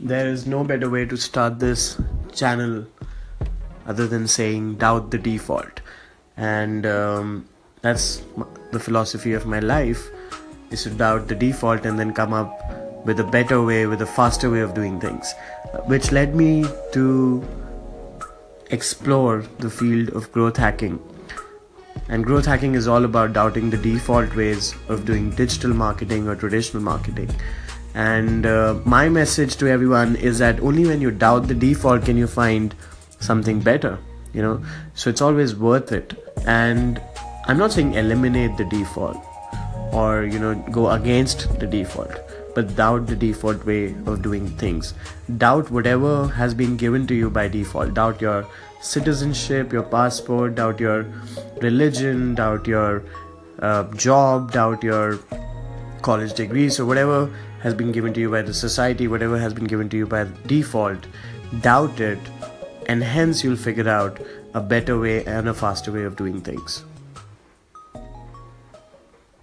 there is no better way to start this channel other than saying doubt the default. And um, that's the philosophy of my life is to doubt the default and then come up with a better way with a faster way of doing things. Which led me to explore the field of growth hacking. And growth hacking is all about doubting the default ways of doing digital marketing or traditional marketing and uh, my message to everyone is that only when you doubt the default can you find something better, you know. So it's always worth it. And I'm not saying eliminate the default or, you know, go against the default, but doubt the default way of doing things. Doubt whatever has been given to you by default. Doubt your citizenship, your passport, doubt your religion, doubt your uh, job, doubt your college degrees or whatever has been given to you by the society whatever has been given to you by default doubt it and hence you'll figure out a better way and a faster way of doing things